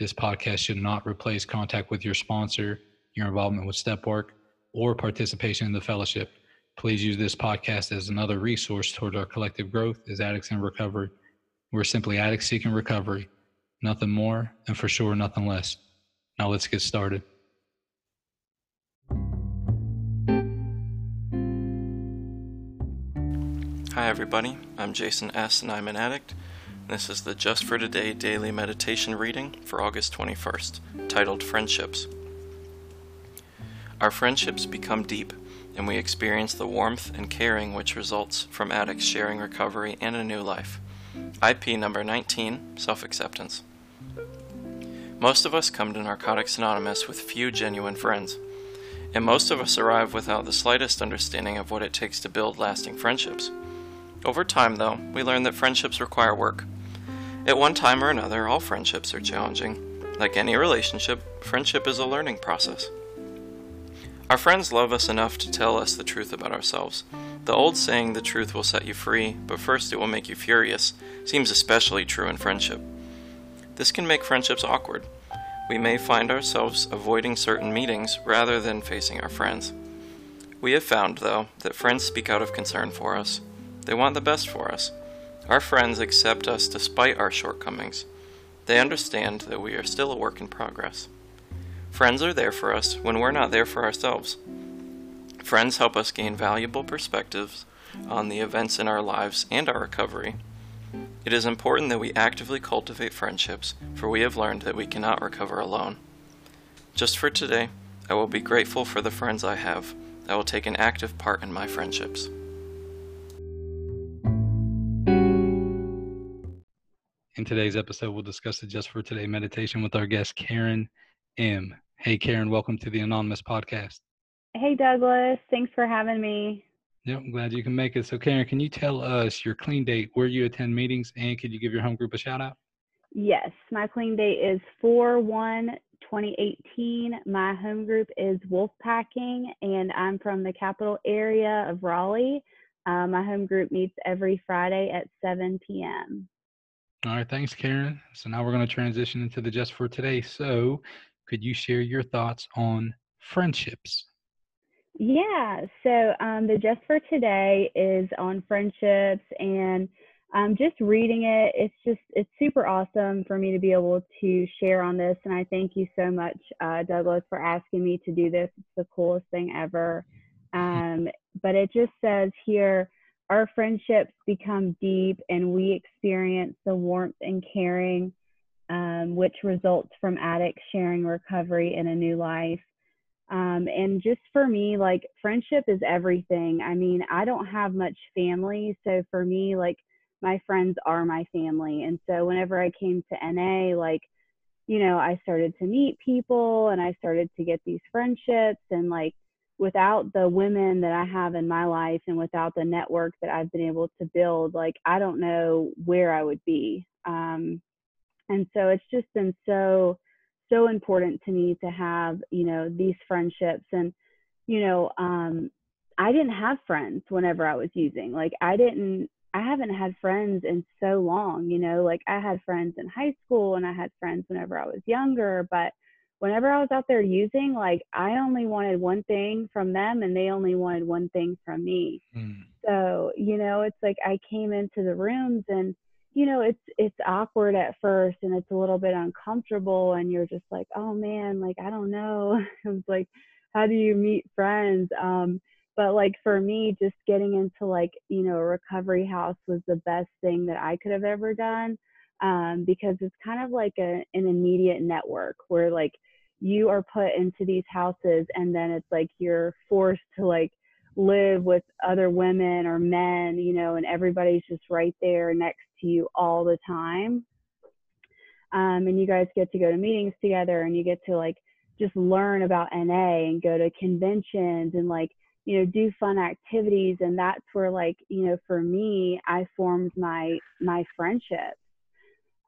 This podcast should not replace contact with your sponsor, your involvement with step work, or participation in the fellowship. Please use this podcast as another resource toward our collective growth as addicts in recovery. We're simply addicts seeking recovery, nothing more, and for sure, nothing less. Now let's get started. Hi, everybody. I'm Jason S., and I'm an addict. This is the Just for Today daily meditation reading for August 21st, titled Friendships. Our friendships become deep, and we experience the warmth and caring which results from addicts sharing recovery and a new life. IP number 19 Self Acceptance. Most of us come to Narcotics Anonymous with few genuine friends, and most of us arrive without the slightest understanding of what it takes to build lasting friendships. Over time, though, we learn that friendships require work. At one time or another, all friendships are challenging. Like any relationship, friendship is a learning process. Our friends love us enough to tell us the truth about ourselves. The old saying, the truth will set you free, but first it will make you furious, seems especially true in friendship. This can make friendships awkward. We may find ourselves avoiding certain meetings rather than facing our friends. We have found, though, that friends speak out of concern for us. They want the best for us. Our friends accept us despite our shortcomings. They understand that we are still a work in progress. Friends are there for us when we're not there for ourselves. Friends help us gain valuable perspectives on the events in our lives and our recovery. It is important that we actively cultivate friendships, for we have learned that we cannot recover alone. Just for today, I will be grateful for the friends I have. I will take an active part in my friendships. In today's episode, we'll discuss the Just for Today meditation with our guest, Karen M. Hey, Karen, welcome to the Anonymous Podcast. Hey, Douglas. Thanks for having me. Yep, I'm glad you can make it. So, Karen, can you tell us your clean date, where you attend meetings, and could you give your home group a shout out? Yes, my clean date is 4 1 2018. My home group is Wolfpacking, and I'm from the capital area of Raleigh. Uh, my home group meets every Friday at 7 p.m. All right, thanks, Karen. So now we're going to transition into the just for today. So, could you share your thoughts on friendships? Yeah, so um, the just for today is on friendships, and um, just reading it, it's just it's super awesome for me to be able to share on this. And I thank you so much, uh, Douglas, for asking me to do this. It's the coolest thing ever. Um, but it just says here our friendships become deep and we experience the warmth and caring um, which results from addicts sharing recovery in a new life. Um, and just for me like friendship is everything. I mean i don't have much family so for me like my friends are my family. And so whenever i came to na like you know i started to meet people and i started to get these friendships and like without the women that I have in my life and without the network that I've been able to build, like I don't know where I would be. Um, and so it's just been so, so important to me to have, you know, these friendships. And, you know, um, I didn't have friends whenever I was using. Like I didn't, I haven't had friends in so long, you know, like I had friends in high school and I had friends whenever I was younger, but whenever I was out there using, like I only wanted one thing from them and they only wanted one thing from me. Mm. So, you know, it's like I came into the rooms and you know, it's it's awkward at first and it's a little bit uncomfortable and you're just like, "Oh man, like I don't know." It was like how do you meet friends? Um but like for me just getting into like, you know, a recovery house was the best thing that I could have ever done. Um, because it's kind of like a, an immediate network where like you are put into these houses and then it's like you're forced to like live with other women or men, you know, and everybody's just right there next to you all the time. um, and you guys get to go to meetings together and you get to like just learn about NA and go to conventions and like you know do fun activities and that's where like you know for me I formed my my friendships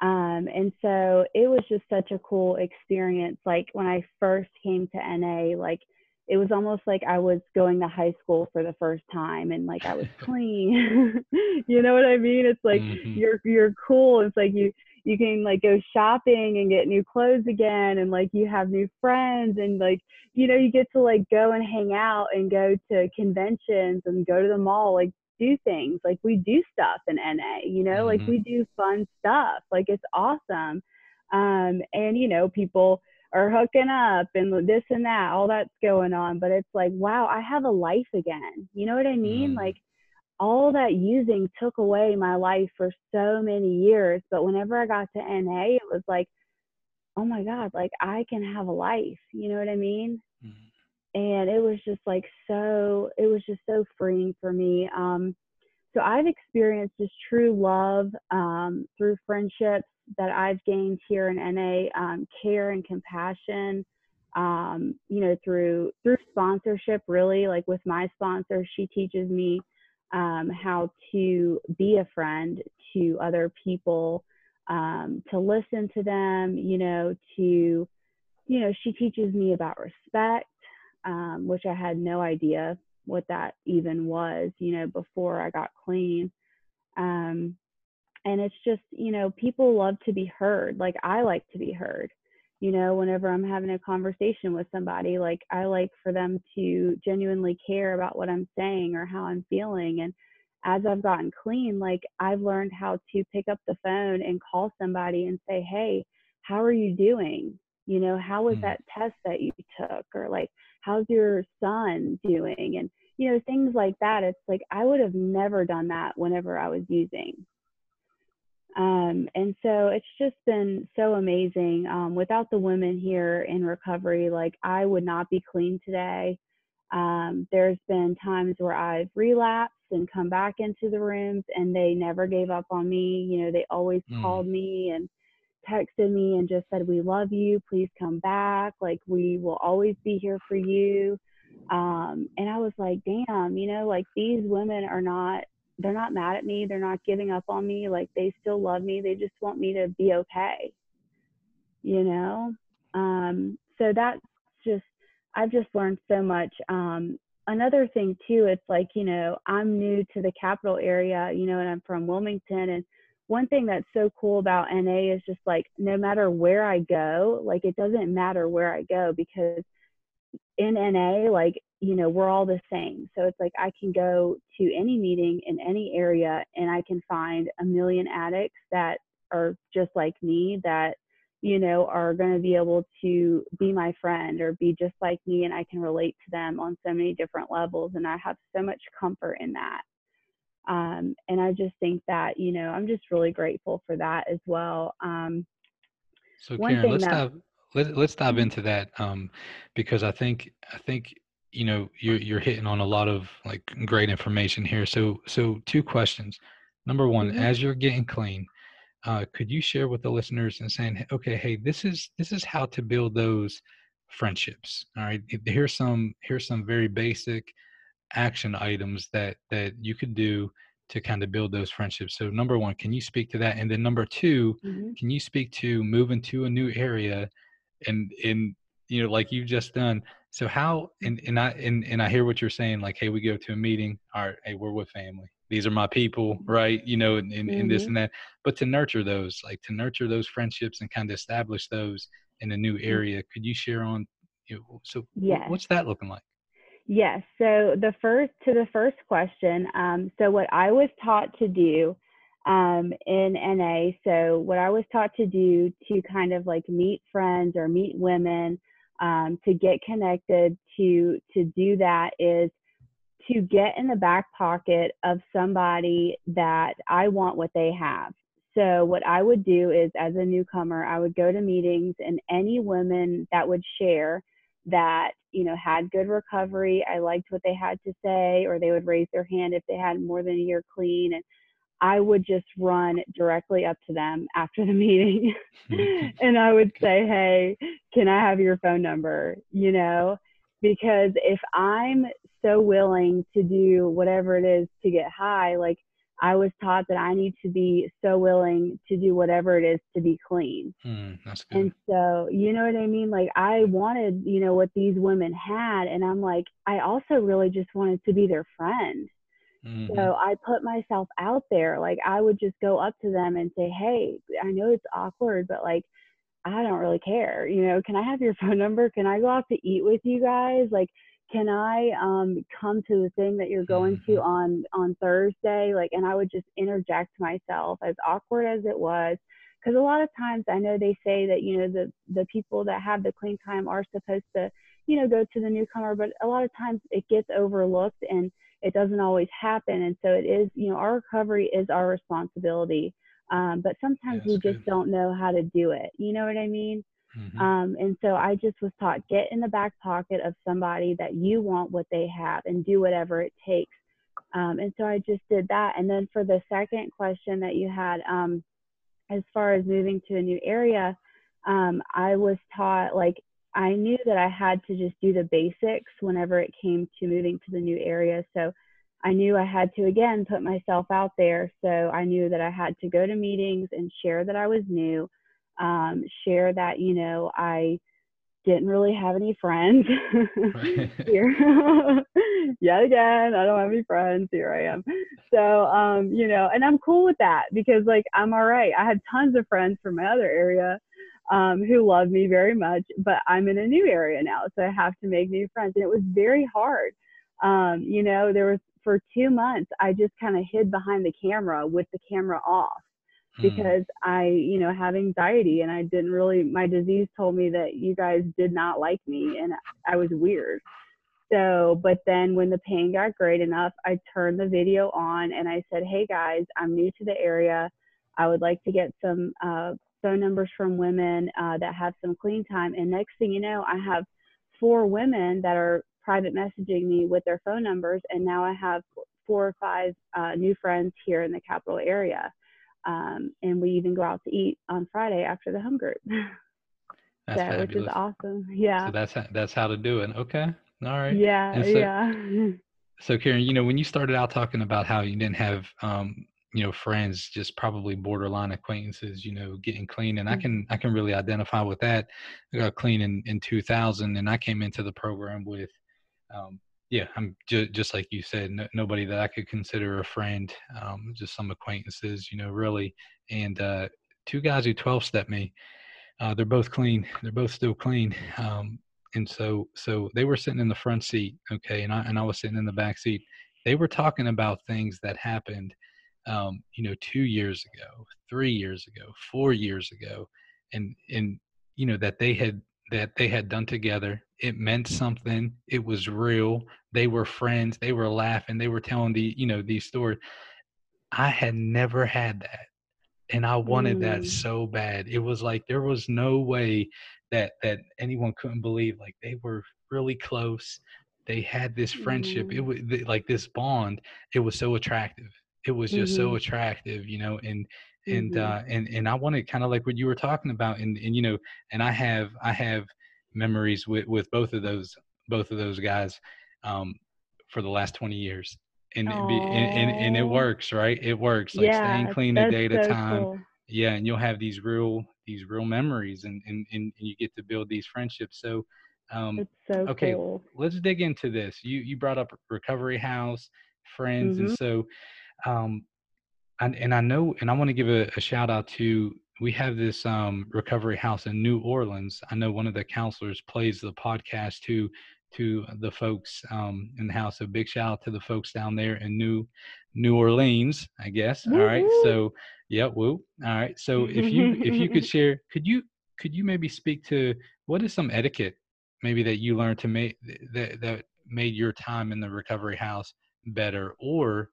um, and so it was just such a cool experience. Like when I first came to NA like it was almost like I was going to high school for the first time and like I was clean. you know what I mean? It's like mm-hmm. you're you're cool. It's like you you can like go shopping and get new clothes again and like you have new friends and like you know you get to like go and hang out and go to conventions and go to the mall like do things like we do stuff in NA you know mm-hmm. like we do fun stuff like it's awesome um and you know people are hooking up and this and that all that's going on but it's like wow I have a life again you know what I mean mm-hmm. like all that using took away my life for so many years. But whenever I got to NA, it was like, oh my God, like I can have a life. You know what I mean? Mm-hmm. And it was just like so, it was just so freeing for me. Um, so I've experienced just true love um, through friendships that I've gained here in NA, um, care and compassion. Um, you know, through through sponsorship, really, like with my sponsor, she teaches me um, how to be a friend to other people, um, to listen to them, you know, to, you know, she teaches me about respect, um, which I had no idea what that even was, you know, before I got clean. Um, and it's just, you know, people love to be heard. Like I like to be heard you know, whenever I'm having a conversation with somebody, like I like for them to genuinely care about what I'm saying or how I'm feeling. And as I've gotten clean, like I've learned how to pick up the phone and call somebody and say, Hey, how are you doing? You know, how was mm. that test that you took? Or like, how's your son doing? And, you know, things like that. It's like I would have never done that whenever I was using. Um, and so it's just been so amazing. Um, without the women here in recovery, like I would not be clean today. Um, there's been times where I've relapsed and come back into the rooms and they never gave up on me. You know, they always mm. called me and texted me and just said, We love you. Please come back. Like, we will always be here for you. Um, and I was like, Damn, you know, like these women are not they're not mad at me. They're not giving up on me. Like they still love me. They just want me to be okay. You know? Um, so that's just, I've just learned so much. Um, another thing too, it's like, you know, I'm new to the capital area, you know, and I'm from Wilmington. And one thing that's so cool about NA is just like, no matter where I go, like it doesn't matter where I go because in NA, like you know, we're all the same. So it's like I can go to any meeting in any area and I can find a million addicts that are just like me that, you know, are going to be able to be my friend or be just like me and I can relate to them on so many different levels. And I have so much comfort in that. Um, and I just think that, you know, I'm just really grateful for that as well. Um, so Karen, let's that, dive let, let's dive mm-hmm. into that um, because I think I think you know you're you're hitting on a lot of like great information here so so two questions number one mm-hmm. as you're getting clean uh, could you share with the listeners and saying okay hey this is this is how to build those friendships all right here's some here's some very basic action items that that you could do to kind of build those friendships so number one can you speak to that and then number 2 mm-hmm. can you speak to moving to a new area and in you know like you've just done so how and and I and, and I hear what you're saying, like, hey, we go to a meeting, all right, hey, we're with family. These are my people, right? You know, and, and, mm-hmm. and this mm-hmm. and that. But to nurture those, like to nurture those friendships and kind of establish those in a new mm-hmm. area, could you share on you know, so yes. what's that looking like? Yes. So the first to the first question, um, so what I was taught to do um, in NA, so what I was taught to do to kind of like meet friends or meet women um, to get connected to to do that is to get in the back pocket of somebody that I want what they have. So what I would do is as a newcomer, I would go to meetings and any women that would share that, you know, had good recovery, I liked what they had to say, or they would raise their hand if they had more than a year clean. And I would just run directly up to them after the meeting and I would say, Hey, can I have your phone number? You know, because if I'm so willing to do whatever it is to get high, like I was taught that I need to be so willing to do whatever it is to be clean. Mm, that's good. And so, you know what I mean? Like, I wanted, you know, what these women had. And I'm like, I also really just wanted to be their friend. Mm-hmm. So I put myself out there. Like, I would just go up to them and say, Hey, I know it's awkward, but like, I don't really care. You know, can I have your phone number? Can I go out to eat with you guys? Like, can I um, come to the thing that you're going to mm-hmm. on on Thursday? Like, and I would just interject myself, as awkward as it was, because a lot of times I know they say that you know the the people that have the clean time are supposed to you know go to the newcomer, but a lot of times it gets overlooked and it doesn't always happen, and so it is you know our recovery is our responsibility, um, but sometimes we just good. don't know how to do it. You know what I mean? Mm-hmm. Um, and so I just was taught get in the back pocket of somebody that you want what they have and do whatever it takes. Um, and so I just did that. And then for the second question that you had, um, as far as moving to a new area, um, I was taught like I knew that I had to just do the basics whenever it came to moving to the new area. So I knew I had to again put myself out there. So I knew that I had to go to meetings and share that I was new um, share that you know I didn't really have any friends here. Yet again, I don't have any friends. Here I am. So, um, you know, and I'm cool with that because like I'm all right. I had tons of friends from my other area um, who love me very much, but I'm in a new area now, so I have to make new friends, and it was very hard. Um, you know, there was for two months I just kind of hid behind the camera with the camera off Hmm. because mm. I, you know, have anxiety and I didn't really, my disease told me that you guys did not like me and I was weird. So, but then when the pain got great enough, I turned the video on and I said, Hey guys, I'm new to the area. I would like to get some uh, phone numbers from women uh, that have some clean time. And next thing you know, I have four women that are private messaging me with their phone numbers. And now I have four or five uh, new friends here in the capital area. Um, and we even go out to eat on Friday after the home group. That's so, which is awesome. Yeah. So that's how, that's how to do it. Okay. All right. Yeah. So, yeah. so Karen, you know, when you started out talking about how you didn't have, um, you know, friends, just probably borderline acquaintances, you know, getting clean, and mm-hmm. I can I can really identify with that. I got clean in in 2000, and I came into the program with um, yeah, I'm just just like you said, no, nobody that I could consider a friend, um, just some acquaintances, you know, really. And uh, two guys who 12 step me, uh, they're both clean. They're both still clean. Um, and so, so they were sitting in the front seat, okay, and I and I was sitting in the back seat. They were talking about things that happened, um, you know, two years ago, three years ago, four years ago, and and you know that they had that they had done together. It meant something. It was real. They were friends. They were laughing. They were telling the, you know, these stories. I had never had that. And I wanted mm. that so bad. It was like there was no way that that anyone couldn't believe like they were really close. They had this friendship. Mm. It was like this bond. It was so attractive. It was just mm-hmm. so attractive, you know, and and mm-hmm. uh and and i wanted kind of like what you were talking about and and you know and i have i have memories with with both of those both of those guys um for the last 20 years and it be, and, and, and, it works right it works like yeah, staying clean a day at a time cool. yeah and you'll have these real these real memories and and, and you get to build these friendships so um so okay cool. let's dig into this you you brought up recovery house friends mm-hmm. and so um and, and I know, and I want to give a, a, shout out to. We have this um, recovery house in New Orleans. I know one of the counselors plays the podcast to to the folks um, in the house. So big shout out to the folks down there in New New Orleans, I guess. Woo-hoo. All right. So yeah, woo. All right. So if you if you could share, could you could you maybe speak to what is some etiquette maybe that you learned to make that that made your time in the recovery house better, or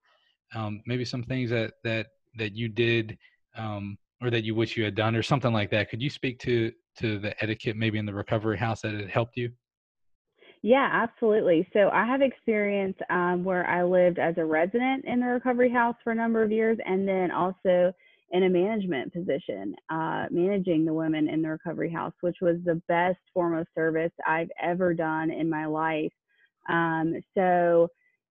um, maybe some things that that that you did um, or that you wish you had done or something like that could you speak to to the etiquette maybe in the recovery house that it helped you Yeah, absolutely. So I have experience um, where I lived as a resident in the recovery house for a number of years, and then also in a management position, uh, managing the women in the recovery house, which was the best form of service I've ever done in my life. Um, so,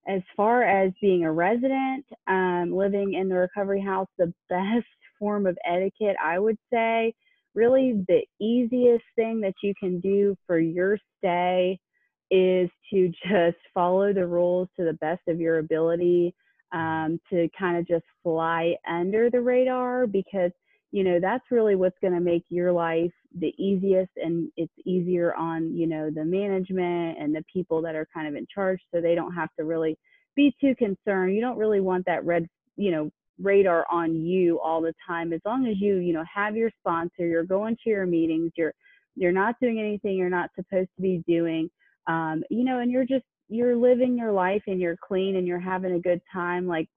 as far as being a resident, um, living in the recovery house, the best form of etiquette, I would say, really the easiest thing that you can do for your stay is to just follow the rules to the best of your ability um, to kind of just fly under the radar because you know that's really what's going to make your life the easiest and it's easier on you know the management and the people that are kind of in charge so they don't have to really be too concerned. You don't really want that red you know radar on you all the time. As long as you you know have your sponsor you're going to your meetings you're you're not doing anything you're not supposed to be doing um, you know and you're just you're living your life and you're clean and you're having a good time like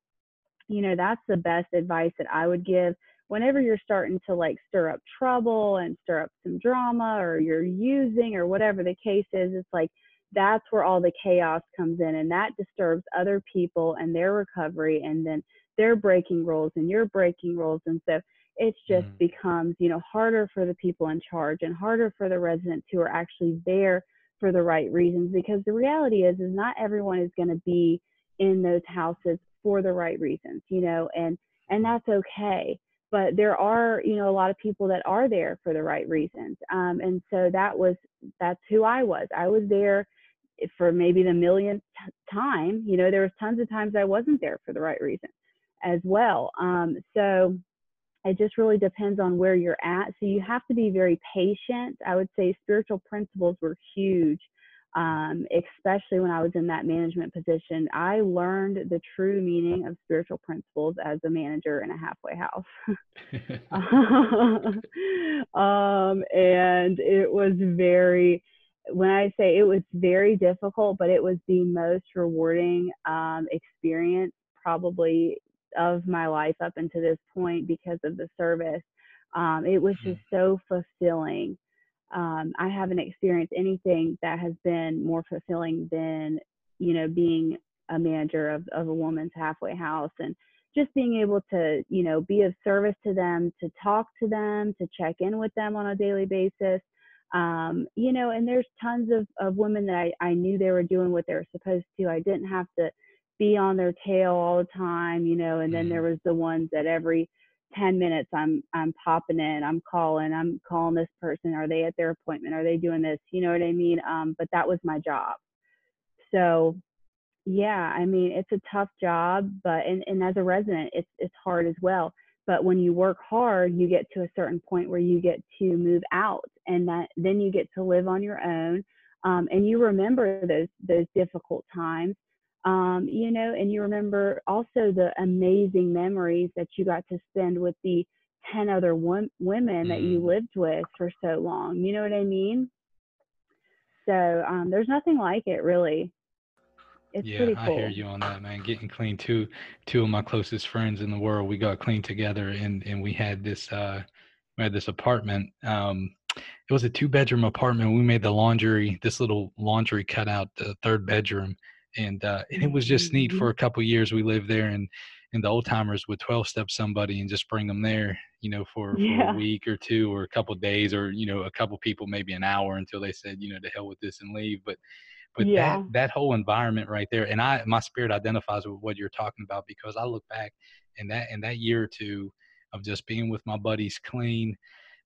you know that's the best advice that i would give whenever you're starting to like stir up trouble and stir up some drama or you're using or whatever the case is it's like that's where all the chaos comes in and that disturbs other people and their recovery and then they're breaking rules and you're breaking rules and so it just mm. becomes you know harder for the people in charge and harder for the residents who are actually there for the right reasons because the reality is is not everyone is going to be in those houses for the right reasons you know and and that's okay but there are you know a lot of people that are there for the right reasons um, and so that was that's who i was i was there for maybe the millionth time you know there was tons of times i wasn't there for the right reason as well um, so it just really depends on where you're at. So you have to be very patient. I would say spiritual principles were huge, um, especially when I was in that management position. I learned the true meaning of spiritual principles as a manager in a halfway house. um, and it was very, when I say it was very difficult, but it was the most rewarding um, experience probably of my life up until this point because of the service. Um, it was just mm-hmm. so fulfilling. Um, I haven't experienced anything that has been more fulfilling than, you know, being a manager of, of a woman's halfway house and just being able to, you know, be of service to them, to talk to them, to check in with them on a daily basis. Um, you know, and there's tons of, of women that I, I knew they were doing what they were supposed to. I didn't have to be on their tail all the time, you know, and then there mm-hmm. was the ones that every 10 minutes I'm I'm popping in, I'm calling, I'm calling this person, are they at their appointment? Are they doing this? You know what I mean? Um, but that was my job. So yeah, I mean it's a tough job, but and, and as a resident it's it's hard as well. But when you work hard, you get to a certain point where you get to move out and that then you get to live on your own. Um, and you remember those those difficult times um, you know, and you remember also the amazing memories that you got to spend with the 10 other women that you mm. lived with for so long. You know what I mean? So um, there's nothing like it, really. It's yeah, pretty cool. I hear you on that, man. Getting clean too. Two of my closest friends in the world, we got clean together, and and we had this uh, we had this apartment. Um, it was a two bedroom apartment. We made the laundry, this little laundry cutout, the third bedroom, and uh, and it was just neat. Mm-hmm. For a couple years, we lived there, and and the old timers would twelve step somebody and just bring them there, you know, for, yeah. a week or two or a couple days or you know a couple people maybe an hour until they said you know to hell with this and leave. But but yeah. that that whole environment right there, and I my spirit identifies with what you're talking about because I look back and that in that year or two of just being with my buddies clean,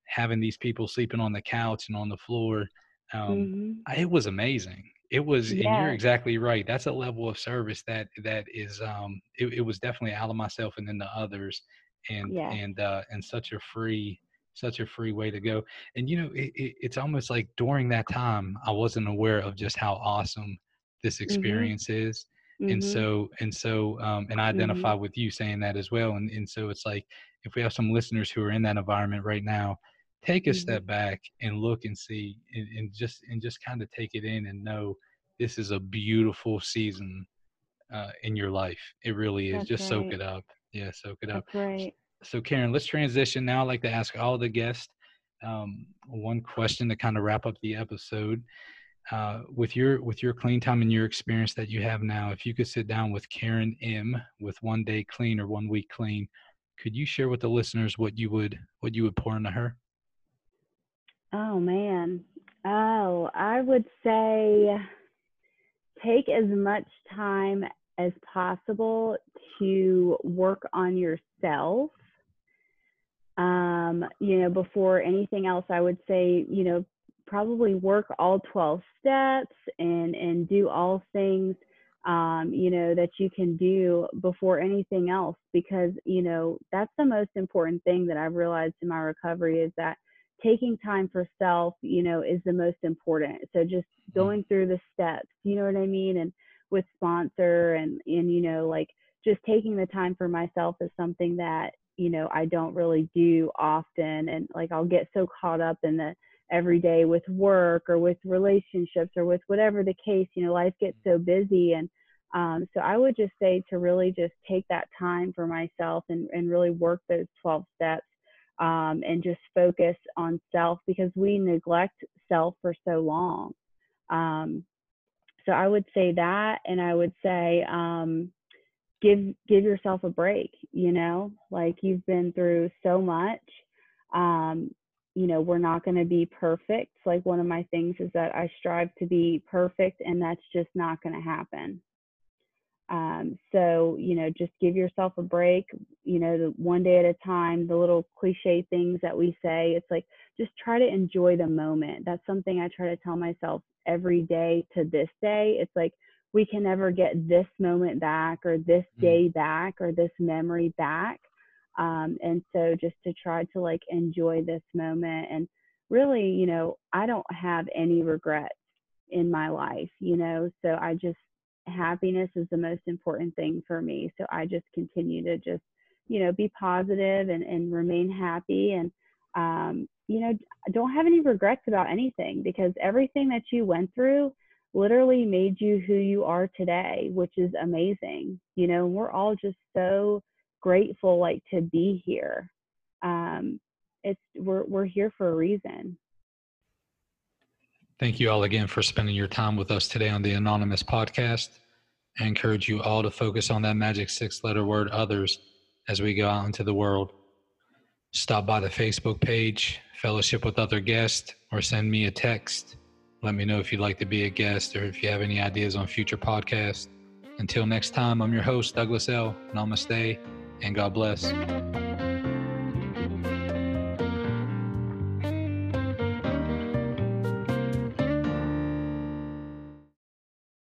having these people sleeping on the couch and on the floor. Um, mm-hmm. it was amazing it was and you're exactly right that's a level of service that that is um it, it was definitely out of myself and then the others and yeah. and uh and such a free such a free way to go and you know it, it, it's almost like during that time i wasn't aware of just how awesome this mm-hmm. experience mm-hmm. is mm-hmm. and so and so um and i mm-hmm. identify mm-hmm. with you saying that as well and and so it's like if we have some listeners who are in that environment right now take a mm-hmm. step back and look and see and, and just and just kind of take it in and know this is a beautiful season uh, in your life. It really is. That's just right. soak it up. Yeah, soak it up. Right. So Karen, let's transition now. I'd like to ask all the guests um, one question to kind of wrap up the episode. uh, with your with your clean time and your experience that you have now, if you could sit down with Karen M with one day clean or one week clean, could you share with the listeners what you would what you would pour into her? Oh man. Oh, I would say take as much time as possible to work on yourself. Um, you know, before anything else, I would say, you know, probably work all 12 steps and and do all things um, you know that you can do before anything else because you know that's the most important thing that i've realized in my recovery is that taking time for self you know is the most important. So just mm-hmm. going through the steps you know what i mean? And with sponsor and and you know like just taking the time for myself is something that you know i don't really do often. And like i'll get so caught up in the every day with work or with relationships or with whatever the case you know life gets so busy. And um, so i would just say to really just take that time for myself and, and really work those 12 steps um, and just focus on self because we neglect self for so long um, so i would say that and i would say um, give give yourself a break you know like you've been through so much um, you know, we're not going to be perfect. Like one of my things is that I strive to be perfect, and that's just not going to happen. Um, so, you know, just give yourself a break, you know, the one day at a time, the little cliche things that we say. It's like just try to enjoy the moment. That's something I try to tell myself every day to this day. It's like we can never get this moment back or this mm. day back or this memory back um, and so just to try to like enjoy this moment and really, you know, I don't have any regrets in my life, you know, so I just, happiness is the most important thing for me. So I just continue to just, you know, be positive and, and remain happy and, um, you know, don't have any regrets about anything because everything that you went through literally made you who you are today, which is amazing. You know, we're all just so grateful like to be here. Um, it's we're we're here for a reason. Thank you all again for spending your time with us today on the Anonymous podcast. I encourage you all to focus on that magic six letter word others as we go out into the world. Stop by the Facebook page, fellowship with other guests, or send me a text. Let me know if you'd like to be a guest or if you have any ideas on future podcasts. Until next time, I'm your host, Douglas L. Namaste and God bless.